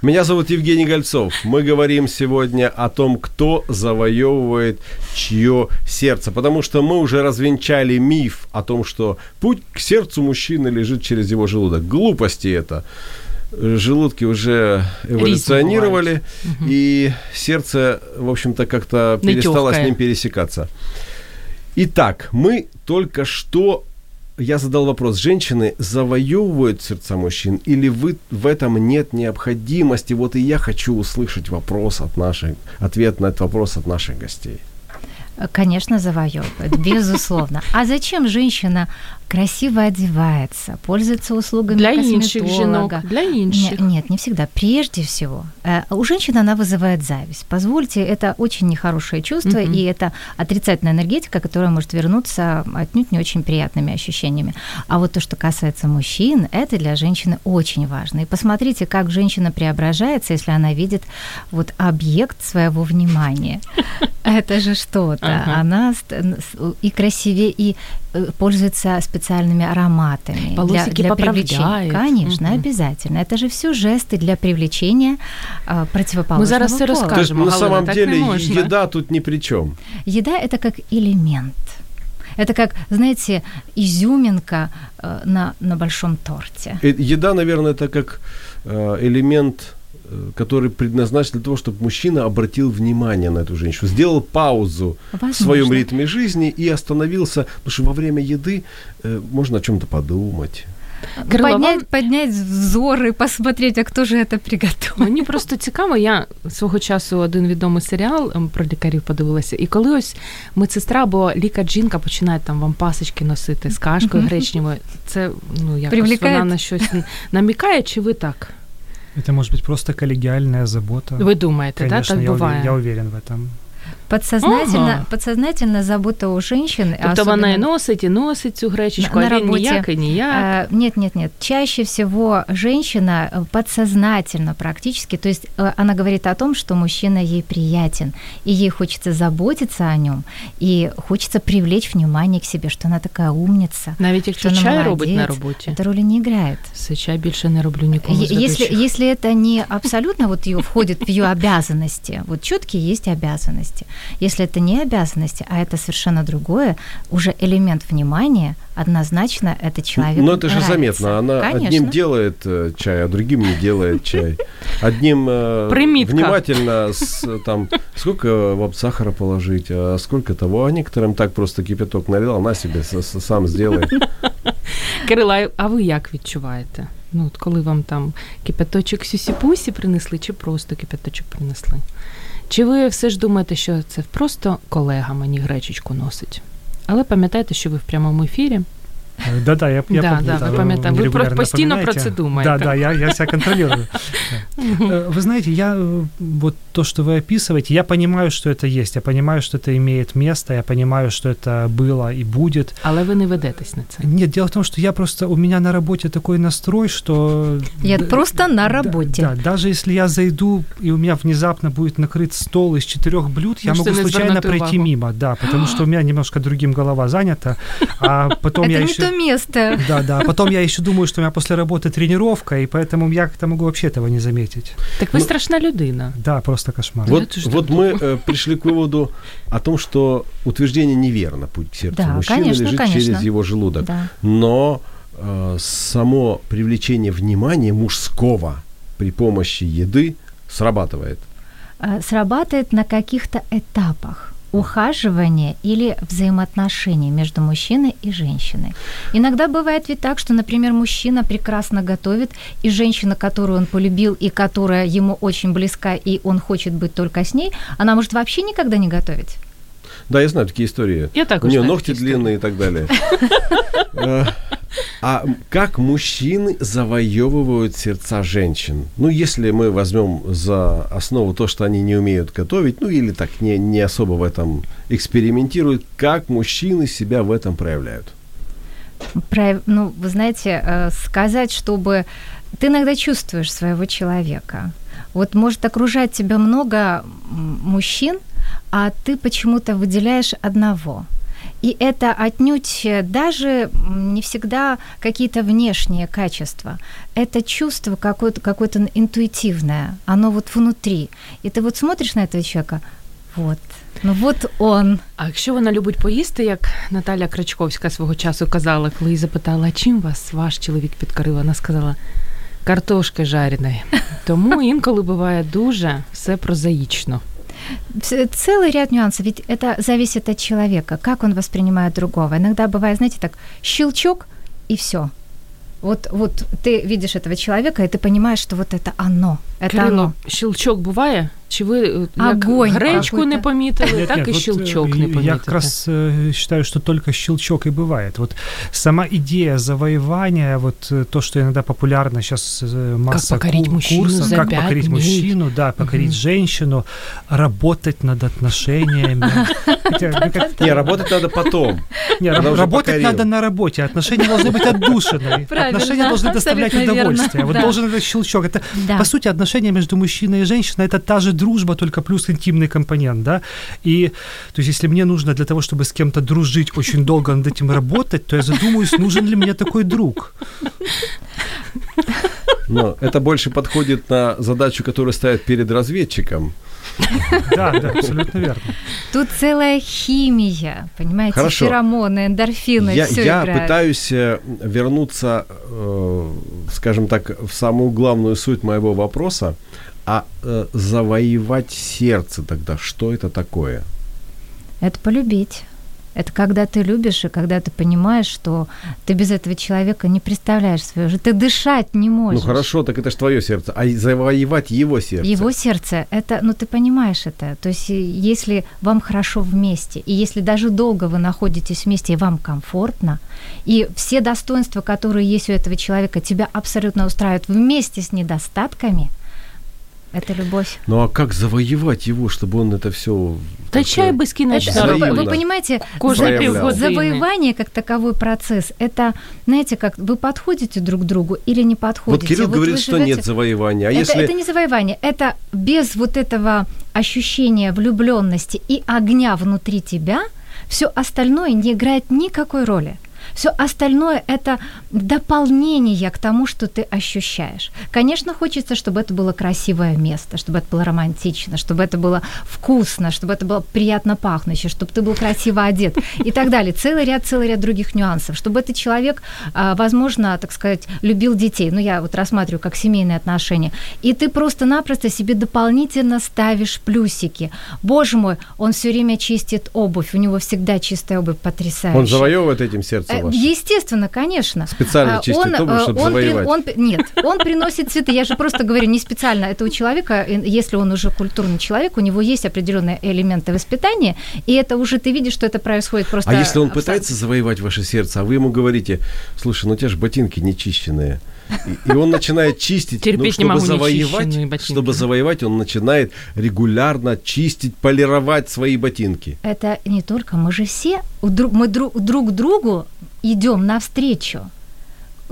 Меня зовут Евгений Гольцов. Мы говорим сегодня о том, кто завоевывает чье сердце. Потому что мы уже развенчали миф о том, что путь к сердцу мужчины лежит через его желудок. Глупости это. Желудки уже эволюционировали, и сердце, в общем-то, как-то перестало с ним пересекаться. Итак, мы только что я задал вопрос, женщины завоевывают сердца мужчин или вы, в этом нет необходимости? Вот и я хочу услышать вопрос от наших, ответ на этот вопрос от наших гостей. Конечно, завоевывает, безусловно. А зачем женщина красиво одевается, пользуется услугами Для інших жінок, косметолога? для інших. Не- Нет, не всегда. Прежде всего, э, у женщины она вызывает зависть. Позвольте, это очень нехорошее чувство, Мгм. и это отрицательная энергетика, которая может вернуться отнюдь не очень приятными ощущениями. А вот то, что касается мужчин, это для женщины очень важно. И посмотрите, как женщина преображается, если она видит вот объект своего внимания. <laughs> Это же что-то. Ага. Она ст- н- с- и красивее, и э, пользуется специальными ароматами. Волосики поправляет. Конечно, Мгм. обязательно. Это же все жесты для привлечения а, противоположного Мы зараз все расскажем. То есть на самом деле еда тут ни при чем. Еда – это как элемент. Это как, знаете, изюминка э, на, на большом торте. Э, Еда, наверное, это как э, элемент, э, который предназначен для того, чтобы мужчина обратил внимание на эту женщину, сделал паузу в своем Возможно. ритме жизни и остановился, потому что во время еды э, можно о чем-то подумать. Кирило, вам- Поднять, поднять взор и посмотреть, а кто же это приготовил. Мені просто цікаво, я свого часу один відомий серіал ем, про лікарів подивилася, і коли ось медсестра або лікар-жінка починає там вам пасочки носити з кашкою гречневою, це ну якось Привлікає? вона на щось намікає, чи ви так? Это может быть просто коллегиальная забота. Ви думаєте, да, Конечно, так я, буває? уверен, я уверен в этом. Подсознательно, Ага. подсознательно забота у женщин. Тобто вона і особенно- носить, і носить цю гречечку, На- а на він роботі. ніяк і ніяк. Э, Нет, нет, нет. Чаще всего женщина э, подсознательно практически, то есть э, она говорит о том, что мужчина ей приятен, и ей хочется заботиться о нем, и хочется привлечь внимание к себе, что она такая умница. Навіть якщо що вона чай робить на молодець. роботі. Это роли не играет. Все, чай більше не роблю нікому. Е- з Если, ведучих. если это не абсолютно вот ее входит в ее обязанности, вот четкие есть обязанности. Если это не обязанности, а это совершенно другое, уже элемент внимания, однозначно это человек. Но это же нравится. заметно. Она Конечно. одним делает э, чай, а другим не делает <laughs> чай. Одним э, Примитка. внимательно, с, там, сколько вам сахара положить, а сколько того, а некоторым так просто кипяток налил, на себе с- с- сам сделай. <laughs> Кирила, а- а ви як відчуваєте? Ну, от коли вам там кипяточок сюсі-пусі принесли, чи просто кипяточок принесли? Чи ви все ж думаєте, що це просто колега мені гречечку носить? Але пам'ятайте, що ви в прямому ефірі. Э, <laughs> Да-да, я, я Да, помню, да, вы вы. Вы регулярно про- постійно про це думаєте. Да, да, я, я себя контролирую. Да. <laughs> Э, Вы знаете, я э, вот то, что вы описываете, я понимаю, что это есть, я понимаю, что это имеет место, я понимаю, что это было и будет. Але ви не ведетесь на це. Нет, дело в том, что я просто, у меня на работе такой настрой, что... Я просто на да, работе. Да, даже если я зайду, и у меня внезапно будет накрыт стол из четырех блюд, я Можете могу случайно пройти увагу. мимо, да, потому что у меня немножко другим голова занята, а <laughs> потом это я еще... то место. Да, да. Потом я еще думаю, что у меня после работы тренировка, и поэтому я как-то могу вообще этого не заметить. Так ви Ну, страшна людина. Да, просто кошмар. Вот, вот мы э, пришли к выводу о том, что утверждение неверно. Путь к сердцу Да, мужчины конечно, лежит конечно. через его желудок. Да. Но э, само привлечение внимания мужского при помощи еды срабатывает? А, Срабатывает на каких-то этапах ухаживания или взаимоотношений между мужчиной и женщиной. Иногда бывает ведь так, что, например, мужчина прекрасно готовит, и женщина, которую он полюбил и которая ему очень близка, и он хочет быть только с ней, она может вообще никогда не готовить. Да, я знаю такие истории. Я так У нее ногти такие истории. длинные и так далее. Э, <laughs> А как мужчины завоевывают сердца женщин? Ну, если мы возьмем за основу то, что они не умеют готовить, ну или так не, не особо в этом экспериментируют, как мужчины себя в этом проявляют? Про- ну, вы знаете, э, сказать, чтобы ты иногда чувствуешь своего человека. Вот может окружать тебя много мужчин, а ты почему-то выделяешь одного. И это отнюдь э, даже м, не всегда какие-то внешние качества. Это чувство какое-то, какое-то интуитивное, оно вот внутри. И ты вот смотришь на этого человека, вот, ну вот он. А якщо вона любить поїсти, як Наталя Крачковська свого часу казала, коли її запитала, «А чим вас ваш чоловік підкорив, вона сказала картошки жареної. Тому інколи буває дуже все прозаїчно. Целый ряд нюансов, ведь это зависит от человека, как он воспринимает другого. Иногда бывает, знаете, так, щелчок и все. Вот, вот ты видишь этого человека, и ты понимаешь, что вот это оно, это Кирило, оно. щелчок буває? Чи ви е, як Огонь гречку не какой-то. помітили, Нет, так нет, і вот, щелчок э, не Я помітите? как раз э, считаю, что только щелчок и бывает. Вот сама идея завоевания, вот э, то, что иногда популярно сейчас масса покорить ку- мужчину курсов, за как пять покорить дней. мужчину, да, покорить Мгм. женщину, работать над отношениями. Хотя, <laughs> ну, как- Не, работать надо потом. Не, Когда раб- уже работать покорил. надо на работе. Отношения должны быть отдушины. Правильно, <laughs> Отношения должны доставлять абсолютно верно, удовольствие. Вот да. должен этот щелчок. Это, Да. по сути, отношения между мужчиной и женщиной это та же дружба, только плюс интимный компонент, да. И то есть, если мне нужно для того, чтобы с кем-то дружить, очень долго над этим работать, то я задумаюсь, нужен ли мне такой друг. Но это больше подходит на задачу, которую ставят перед разведчиком. Да, да, абсолютно верно. Тут целая химия, понимаете, Хорошо. феромоны, эндорфины, Я, все я играет. пытаюсь э, вернуться, э, скажем так, в самую главную суть моего вопроса. А э, завоевать сердце тогда, что это такое? Это полюбить. Это когда ты любишь и когда ты понимаешь, что ты без этого человека не представляешь свою жизнь. Ты дышать не можешь. Ну хорошо, так это же твое сердце. А завоевать его сердце. Его сердце, это, ну ты понимаешь это. То есть если вам хорошо вместе, и если даже долго вы находитесь вместе, и вам комфортно, и все достоинства, которые есть у этого человека, тебя абсолютно устраивают вместе с недостатками, это любовь. Ну а как завоевать его, чтобы он это все... Та чай безкінечно Это, вы, вы понимаете, Кожа за- завоевание как таковой процесс, это, знаете, как вы подходите друг к другу или не подходите. Вот Кирилл вы говорит, что нет завоевания. А это, если... это не завоевание, это без вот этого ощущения влюбленности и огня внутри тебя, все остальное не играет никакой роли. Все остальное это дополнение к тому, что ты ощущаешь. Конечно, хочется, чтобы это было красивое место, чтобы это было романтично, чтобы это было вкусно, чтобы это было приятно пахнуще, чтобы ты был красиво одет и так далее. Целый ряд, целый ряд других нюансов. Чтобы этот человек, а, возможно, так сказать, любил детей. Ну, я вот рассматриваю как семейные отношения. И ты просто-напросто себе дополнительно ставишь плюсики. Боже мой, он все время чистит обувь, у него всегда чистая обувь потрясающая. Он завоевывает этим сердце Э, ваше? Естественно, конечно. Специально А, чистит он, обувь, э, чтобы он завоевать. он нет, он приносит цветы. Я же просто говорю не специально. Это у человека, если он уже культурный человек, у него есть определенные элементы воспитания, и это уже ты видишь, что это происходит просто. А если он пытается завоевать ваше сердце, а вы ему говорите, слушай, ну у тебя же ботинки нечищенные. И, и он начинает чистить, ну, Терпеть не чтобы могу завоевать, нечищенные ботинки. чтобы завоевать, он начинает регулярно чистить, полировать свои ботинки. Это не только, мы же все, у друг- мы друг, друг другу идем навстречу.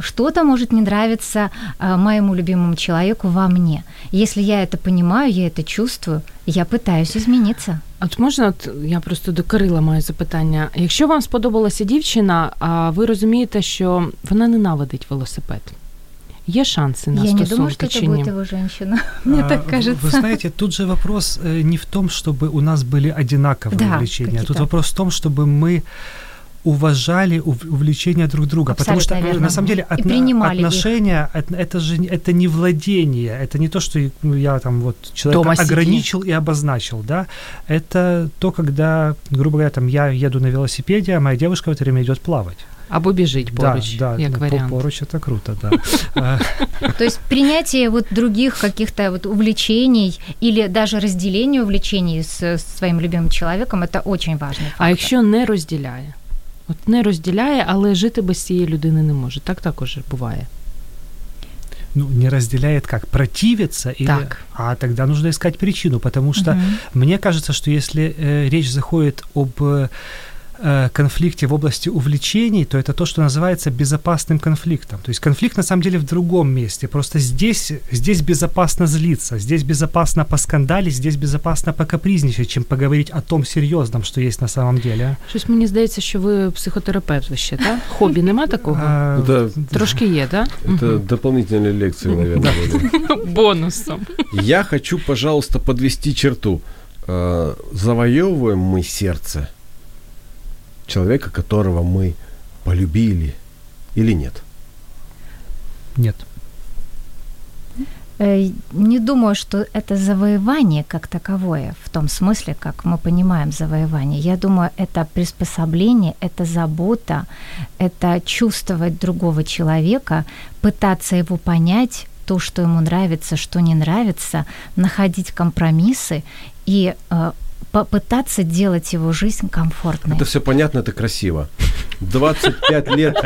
Что-то может не нравиться а, моему любимому человеку во мне. Если я это понимаю, я это чувствую, я пытаюсь измениться. От можна, от я просто до Кирила маю запитання. Якщо вам сподобалася дівчина, а ви розумієте, що вона ненавидить велосипед, є шанси на я не думаю, стосунки что это чи ні? будет его женщина. <laughs> Мне А, так кажется. Вы знаете, тут же вопрос э, не в том, чтобы у нас были одинаковые Да, увлечения. Тут вопрос в том, чтобы мы уважали ув- увлечения друг друга. потому что, э, верно. на самом деле, И отно- принимали их. отношения, это, же не- это не владение, это не то, что ну, я там вот человека Дома сиди. ограничил и обозначил, да. Это то, когда, грубо говоря, там я еду на велосипеде, а моя девушка в это время идет плавать. Або біжить поруч, да, да, як ну, по- варіант. поруч это круто, да. А, <laughs> То есть принятие вот других каких-то вот увлечений или даже разделение увлечений с, с своим любимым человеком, это очень важно. А якщо не розділяє? От не розділяє, але жити без цієї людини не може. Так також буває. ну, не разделяет как? Противится? Или... Так. А тогда нужно искать причину, потому что мне кажется, что если э, речь заходит об э, э, конфликте в области увлечений, то это то, что называется безопасным конфликтом. То есть конфликт на самом деле в другом месте. Просто здесь, здесь безопасно злиться, здесь безопасно поскандалить, здесь безопасно покапризничать, чем поговорить о том серьезном, что есть на самом деле. Щось мені здається, що ви психотерапевт ви ще, так? Хобі нема такого? А, Это, Трошки є, так? это дополнительные лекции, наверное. были. <laughs> Бонусом. Я хочу, пожалуйста, подвести черту. Э, Завоевываем мы сердце человека, которого мы полюбили или нет? Нет. Э, Не думаю, что это завоевание как таковое, в том смысле, как мы понимаем завоевание. Я думаю, это приспособление, это забота, это чувствовать другого человека, пытаться его понять, то, что ему нравится, что не нравится, находить компромиссы и э, попытаться делать его жизнь комфортной. Это все понятно, это красиво. 25 лет,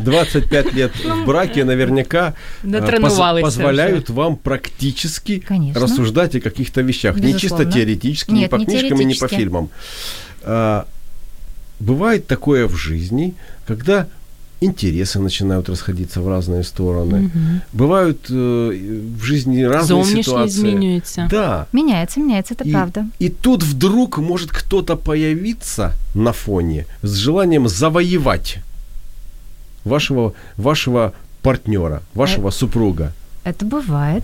25 лет в браке наверняка э, поз- позволяют вам практически Конечно. рассуждать о каких-то вещах. Не чисто Безусловно. теоретически, не Нет, по не книжкам и не по фильмам. А, Бывает такое в жизни, когда интересы начинают расходиться в разные стороны. Бывают э, в жизни разные Зовнішній ситуации. змінюється. Да. Меняется, меняется, это И- правда. И тут вдруг может кто-то появиться на фоне с желанием завоевать вашего, вашего партнера, вашего супруга. Это бывает,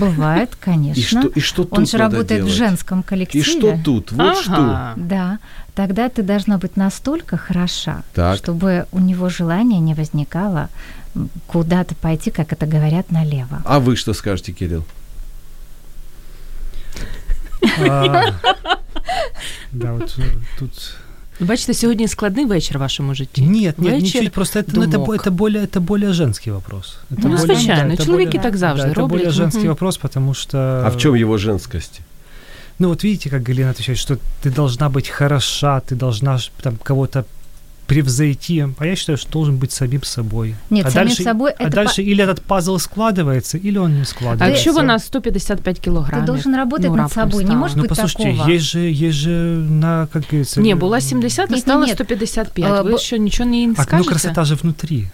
бывает, <laughs> конечно. И что, и что тут Он же надо работает в делать? женском И коллективе. что тут? Вот что. Ага. Да, тогда ты должна быть настолько хороша, Так. чтобы у него желание не возникало м, куда-то пойти, как это говорят, налево. А вы что скажете, Кирилл? А, <laughs> Да, вот э, тут... Бачите, сьогодні складний вечір в вашому житті. Нет, нет, Вечір ничуть, просто это, ну, это, бо- думок. это, более, это более женский вопрос. Это Ну, более- звичайно, да, это чоловіки более- так завжди да, это роблять. более женский Мгм. вопрос, потому что... А в чем его женскость? Ну вот видите, как Галина отвечает, что ты должна быть хороша, ты должна ж там кого-то превзойти. А я считаю, что должен быть самим собой. Нет, а самим дальше, собой а это дальше или этот пазл складывается, или он не А складывается. якщо вона 155 кілограмів? Ты должен работать ну, над раптом собой. Не стала? может Ну быть послушайте, такого. есть же, есть же на, как говорится... Ні, була 70, а Ні, стала ні, ні. 155. Е, Ви бо- що, нічого не А, ну скажете? красота же внутри.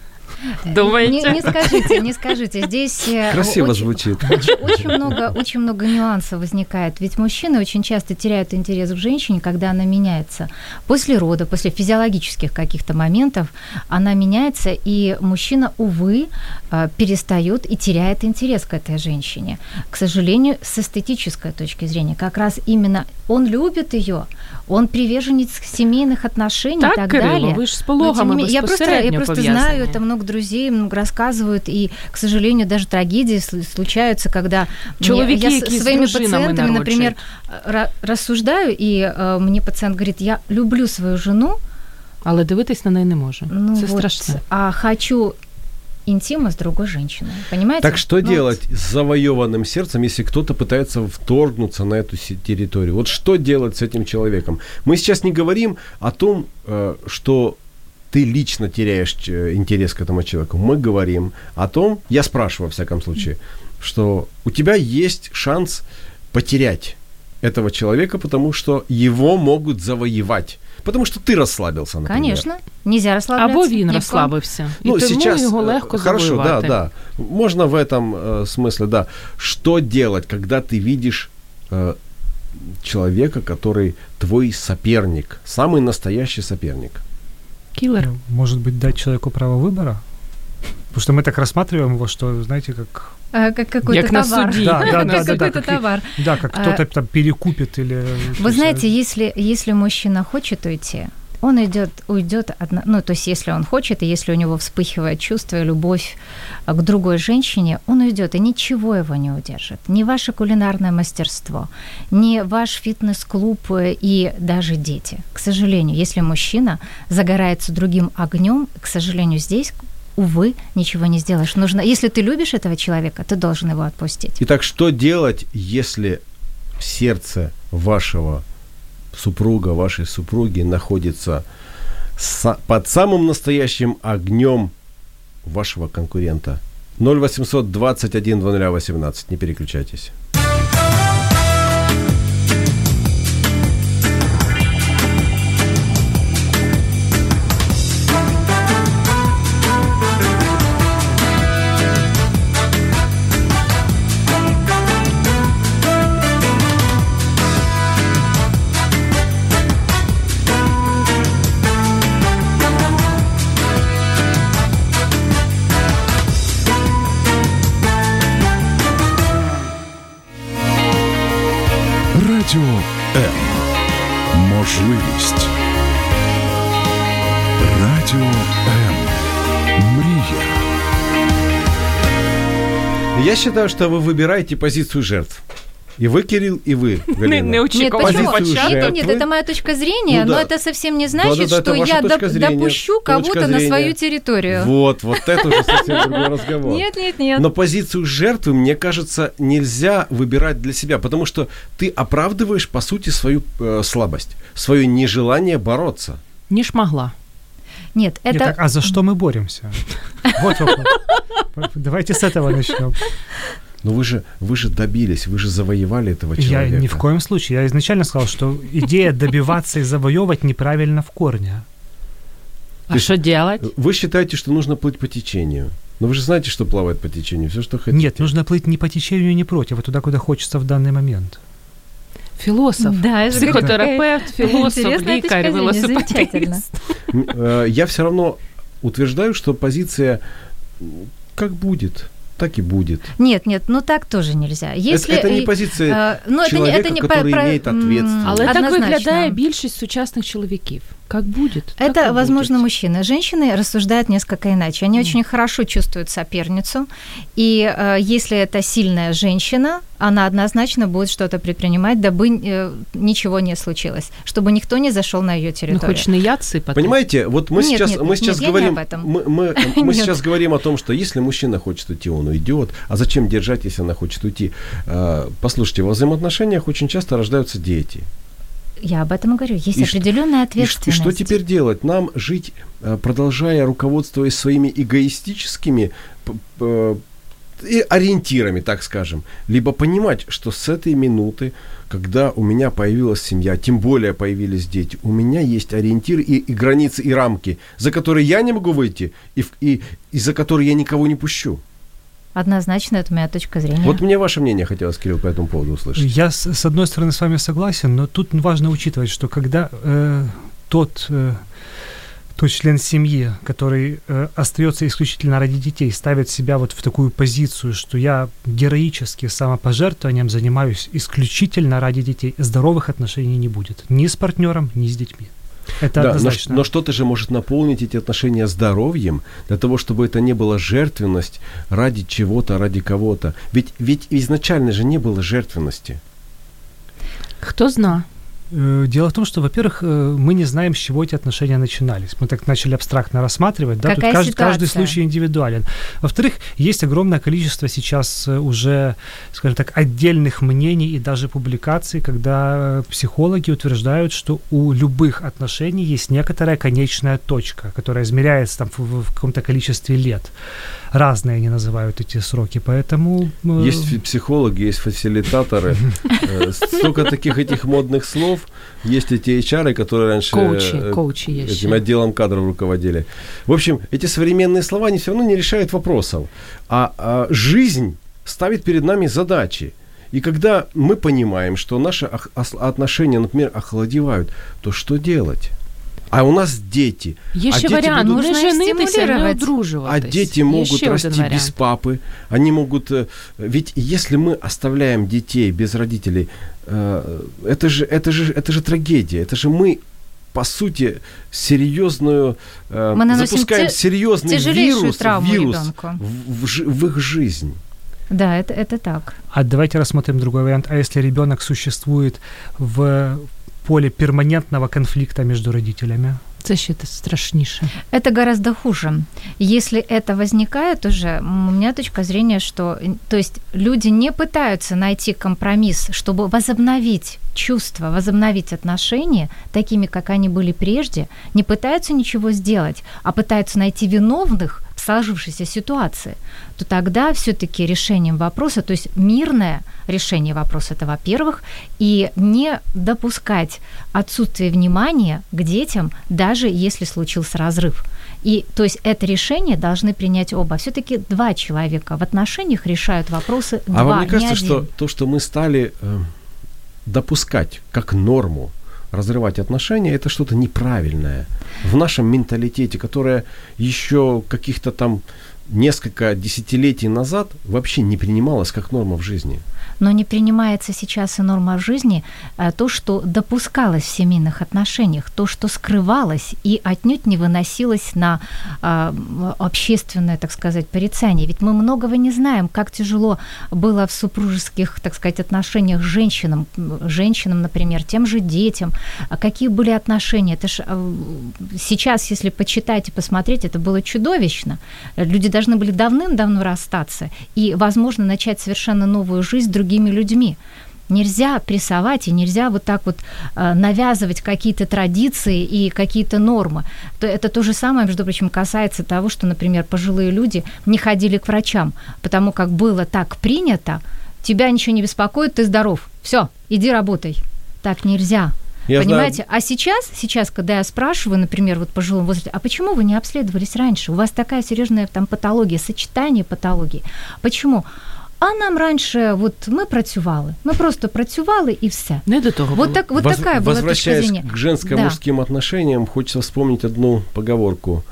<laughs> Думаете? Не, не скажите, не скажите. Здесь э, Красиво очень, звучит. очень, очень много, очень много нюансов возникает. Ведь мужчины очень часто теряют интерес к женщине, когда она меняется. После рода, после физиологических каких-то моментов она меняется, и мужчина, увы, э, перестает и теряет интерес к этой женщине. К сожалению, с эстетической точки зрения, как раз именно он любит ее, он приверженец семейных отношений и Так, так Кирило, далее. ви ж з Но, тем не пологами менее, я просто, я безпосередньо просто пов'язані. знаю, это много друзей много рассказывают, и, к сожалению, даже трагедии сл- случаются, когда мне- Человеки, я с які з своими дружинами пациентами, например, народжують. ра- рассуждаю, и э, мне пациент говорит, я люблю свою жену, Але дивитись на неї не може. ну Це вот, страшно. а хочу интима с другой женщиной, понимаете? Так что Ну, делать с завоеванным сердцем, если кто-то пытается вторгнуться на эту территорию? Вот что делать с этим человеком? Мы сейчас не говорим о том, э, что ты лично теряешь э, интерес к этому человеку. Мы говорим о том, я спрашиваю, во всяком случае, что у тебя есть шанс потерять этого человека, потому что его могут завоевать. Потому что ты расслабился, например. Конечно, нельзя расслабляться. Або ни в він коем- розслабився. І Ну, тому сейчас його э, легко хорошо, завоювати. да, да. Можно в этом э, смысле, да. Что делать, когда ты видишь э, человека, который твой соперник, самый настоящий соперник? Кілер. Ну, Может быть, дать человеку право выбора? Потому что мы так рассматриваем его, что, знаете, как... а, как какой-то на товар. Да, да, <laughs> Как да, да, да, какой-то как- товар. Да, как кто-то там перекупит или... Вы знаете, э, если, если мужчина хочет уйти, он идет, уйдет, одно, ну, то есть если он хочет, и если у него вспыхивает чувство и любовь а, к другой женщине, он уйдет, и ничего его не удержит. Ни ваше кулинарное мастерство, ни ваш фитнес-клуб э, и даже дети. К сожалению, если мужчина загорается другим огнем, к сожалению, здесь увы, ничего не сделаешь. Нужно, если ты любишь этого человека, ты должен его отпустить. Итак, что делать, если сердце вашего супруга, вашей супруги находится под самым настоящим огнем вашего конкурента? 0800 21 2018. Не переключайтесь. Считаю, что вы выбираете позицию жертв. И вы, Кирилл, и вы, Не, <laughs> Галина. не Нет, очікував почему? Нет, нет, это моя точка зрения, Ну но да. это совсем не значит, Да-да-да, это что я доп- зрения, допущу кого-то на свою территорию. Вот, вот <laughs> это уже совсем другой разговор. Нет, нет, нет. Но позицию жертвы, мне кажется, нельзя выбирать для себя, потому что ты оправдываешь, по сути, свою э, слабость, свое нежелание бороться. Ніж могла. Нет, Нет, это... так, а за что мы боремся? Вот вопрос. Давайте с этого начнем. Но вы же, вы же добились, вы же завоевали этого человека. Я ни в коем случае. Я изначально сказал, что идея добиваться и завоевывать неправильно в корне. А що делать? Вы считаете, что нужно плыть по течению. Но вы же знаете, что плавает по течению. Все, что хотите. Нет, нужно плыть не по течению, не против, а туда, куда хочется в данный момент. Філософ, Да, я же говорю, психотерапевт, філософ, Интересная точка лікар, зрения, замечательно. велосипедист. М, э, Я все равно утверждаю, что позиция м, как будет, так и будет. Нет, нет, ну так тоже нельзя. Если, это, это не э, позиция э, ну, это не, человека, это не который про- имеет м, ответственность. Але так однозначно. виглядає більшість сучасних чоловіків. Як буде? так Это, і возможно, буде. мужчины. Женщины рассуждают несколько иначе. Они очень хорошо чувствуют соперницу. И э, если это сильная женщина, она однозначно будет что-то предпринимать, дабы э, ничего не случилось, чтобы никто не зашел на ее Ну, территорию. хоч не я ципати. Понимаете, вот мы Нет, сейчас, нет, мы нет, сейчас я не говорим, об этом. мы, мы, <laughs> мы Нет. сейчас говорим о том, что если мужчина хочет уйти, он уйдет. А зачем держать, если она хочет уйти? А, Послушайте, во взаимоотношениях очень часто рождаются дети. Я об этом и говорю. Есть И определенная И, ш- и ответственность. что теперь делать? Нам жить, э, продолжая руководствуясь своими эгоистическими п- и ориентирами, так скажем, либо понимать, что с этой минуты, когда у меня появилась семья, тем более появились дети, у меня есть ориентир и, и границы, и рамки, за которые я не могу выйти, и, и, и за которые я никого не пущу. Однозначно, это моя точка зрения. Вот мне ваше мнение хотелось, Кирилл, по этому поводу услышать. Я, с, с одной стороны, с вами согласен, но тут важно учитывать, что когда э, тот, э, тот член семьи, который э, остается исключительно ради детей, ставит себя вот в такую позицию, что я героически самопожертвованием занимаюсь исключительно ради детей, здоровых отношений не будет. Ни с партнером, ни с детьми. Это Да, но, однозначно. но что-то же может наполнить эти отношения здоровьем, для того, чтобы это не была жертвенность ради чего-то, ради кого-то. Ведь, ведь изначально же не было жертвенности. Хто зна? Э, Дело в том, что, во-первых, э, мы не знаем, с чего эти отношения начинались. Мы так начали абстрактно рассматривать, да, Какая тут каждый, каждый случай индивидуален. Во-вторых, есть огромное количество сейчас э, уже, скажем так, отдельных мнений и даже публикаций, когда психологи утверждают, что у любых отношений есть некоторая конечная точка, которая измеряется там в, в каком-то количестве лет. Разные они называют эти сроки, поэтому... э, Есть психологи, есть фасилитаторы, <laughs> э, столько таких этих модных слов. Есть эти HR, которые раньше Коучи, э, коучи этим отделом кадров руководили. В общем, эти современные слова, они все равно не решают вопросов. А, а жизнь ставит перед нами задачи. И когда мы понимаем, что наши отношения, например, охладевают, то что делать? А у нас дети. Є А ще діти варіант, будуть- не Нужно їх женитися, не стимулювати. А одружуватись. дети Є могут ще один расти без варіант. папы, они могут... э, Ведь если мы оставляем детей без родителей, э, это же, это же, это же трагедия, это же мы по сути, серьезную, э, Мы наносим запускаем те- серьезный тяжелейшую вирус, травму вирус ребёнку. в, в жи- в их жизнь. Да, это, это так. А давайте рассмотрим другой вариант. А если ребенок существует в поле перманентного конфликта между родителями? Це ще те страшніше. Это гораздо хуже. Если это возникает уже, у меня точка зрения, что, м, то есть люди не пытаются найти компромисс, чтобы возобновить чувства, возобновить отношения такими, как они были прежде, не пытаются ничего сделать, а пытаются найти виновных сложившейся ситуации, то тогда все-таки решением вопроса, то есть мирное решение вопроса, это во-первых, и не допускать отсутствие внимания к детям, даже если случился разрыв. И то есть это решение должны принять оба. Все-таки два человека в отношениях решают вопросы два, А вам не кажется, один. что то, что мы стали э, допускать как норму разрывать отношения, это что-то неправильное в нашем менталитете, которое еще каких-то там несколько десятилетий назад вообще не принималось как норма в жизни. Но не принимается сейчас и норма жизни а, то, что допускалось в семейных отношениях, то, что скрывалось и отнюдь не выносилось на а, общественное, так сказать, порицание. Ведь мы многого не знаем, как тяжело было в супружеских, так сказать, отношениях женщинам, женщинам, например, тем же детям, а какие были отношения. Это ж, а, сейчас, если почитать и посмотреть, это было чудовищно. Люди должны были давным-давно расстаться и, возможно, начать совершенно новую жизнь с другими людьми. Нельзя прессовать и нельзя вот так вот э, навязывать какие-то традиции и какие-то нормы. То это то же самое, между прочим, касается того, что, например, пожилые люди не ходили к врачам, потому как было так принято, тебя ничего не беспокоит, ты здоров, все, иди работай. Так нельзя. Я Понимаете? знаю- А сейчас, сейчас, когда я спрашиваю, например, вот пожилом возрасте, а почему вы не обследовались раньше? У вас такая серьезная там патология, сочетание патологий. Почему? А нам раньше, от ми працювали. Ми просто працювали і все. Не до того. Вот, так, вот Воз- такая была точка Возвращаясь зрения. к женско-мужским отношениям, хочется вспомнить одну поговорку.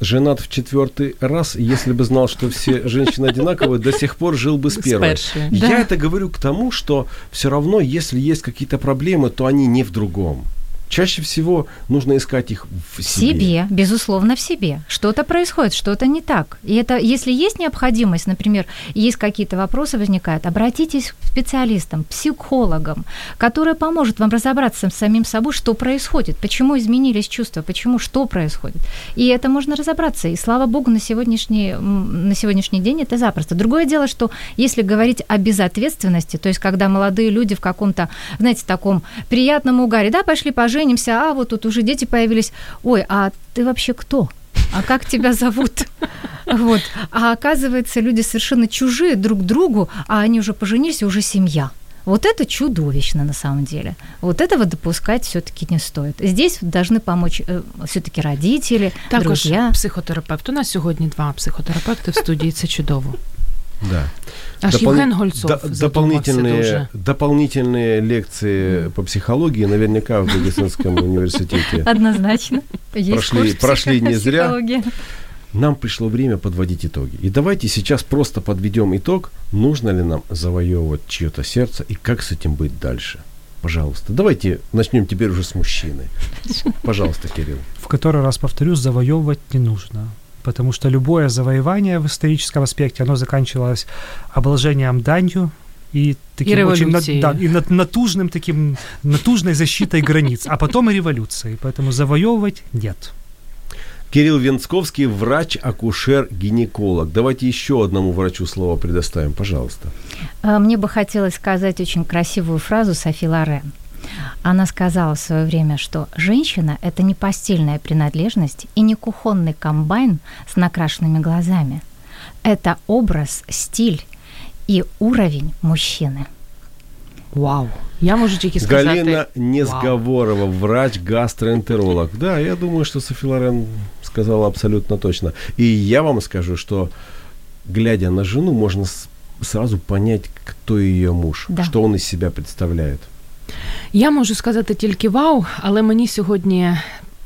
Женат в четвертый раз, если бы знал, что все <laughs> женщины одинаковые, до сих пор жил бы с первой. Да. Я это говорю к тому, что все равно, если есть какие-то проблемы, то они не в другом. Чаще всего нужно искать их в В себе. себе, безусловно, в себе. Что-то происходит, что-то не так. И это, если есть необходимость, например, есть какие-то вопросы возникают, обратитесь к специалистам, психологам, которые поможет вам разобраться с самим собой, что происходит, почему изменились чувства, почему, что происходит. И это можно разобраться. И слава богу, на сегодняшний, на сегодняшний день это запросто. Другое дело, что если говорить о безответственности, то есть когда молодые люди в каком-то, знаете, таком приятном угаре, да, пошли поженимся, а вот тут уже дети появились, ой, а ты вообще кто? А как тебя зовут? Вот. А оказывается, люди совершенно чужие друг другу, а они уже поженились, и уже семья. Вот это чудовищно на самом деле. Вот этого допускать все-таки не стоит. Здесь должны помочь все-таки родители, Також друзья. психотерапевт. У нас сьогодні два психотерапевти в студії. Це чудово. Да. Аж Допол- Гольцов до- дополнительные, дуже. дополнительные лекции по психологии наверняка в медицинском <laughs> университете. Однозначно. Есть Прошли- курс прошли не зря. Нам пришло время подводить итоги. И давайте сейчас просто подведем итог, нужно ли нам завоевывать чье-то сердце и как с этим быть дальше. Пожалуйста, давайте начнем теперь уже с мужчины. <laughs> Пожалуйста, Кирилл. В который раз повторюсь, завоевывать не нужно. Потому что любое завоевание в историческом аспекте, оно заканчивалось обложением данью и таким И очень на- да, и нат- натужным таким натужной защитой границ, а потом и революцией. Поэтому завоевывать нет. Кирилл Венцковский, врач-акушер-гинеколог. Давайте еще одному врачу слово предоставим, пожалуйста. А, Мне бы хотелось сказать очень красивую фразу Софи Лорен. Она сказала в свое время, что женщина – это не постельная принадлежность и не кухонный комбайн с накрашенными глазами. Это образ, стиль и уровень мужчины. Вау. Я можу тільки сказати. Галина Несговорова, врач-гастроэнтеролог. Да, я думаю, что Софи Лорен сказала абсолютно точно. И я вам скажу, что глядя на жену, можно сразу понять, кто ее муж, Да. что он из себя представляет. Я можу сказати тільки вау, але мені сьогодні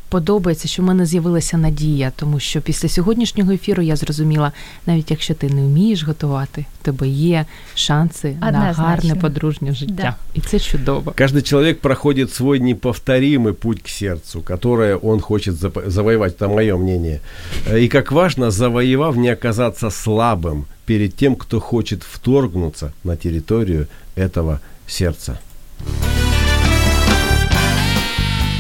подобається, що в мене з'явилася надія, тому що після сьогоднішнього ефіру я зрозуміла, навіть якщо ти не вмієш готувати, в тебе є шанси на Однозначно. гарне подружнє життя. Да. І це чудово. Каждый человек проходит свой неповторимый путь к сердцу, которое он хочет зап- завоевать, это мое мнение. Э, И как важно, завоевав, не оказаться слабым перед тем, кто хочет вторгнуться на территорию этого сердца.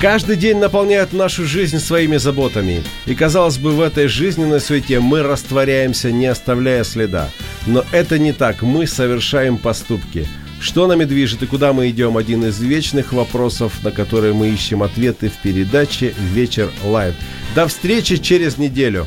Каждый день наполняет нашу жизнь своими заботами. И, казалось бы, в этой жизненной суете мы растворяемся, не оставляя следа. Но это не так. Мы совершаем поступки. Что нами движет и куда мы идем? Один из вечных вопросов, на которые мы ищем ответы в передаче «Вечер Live». До встречи через неделю.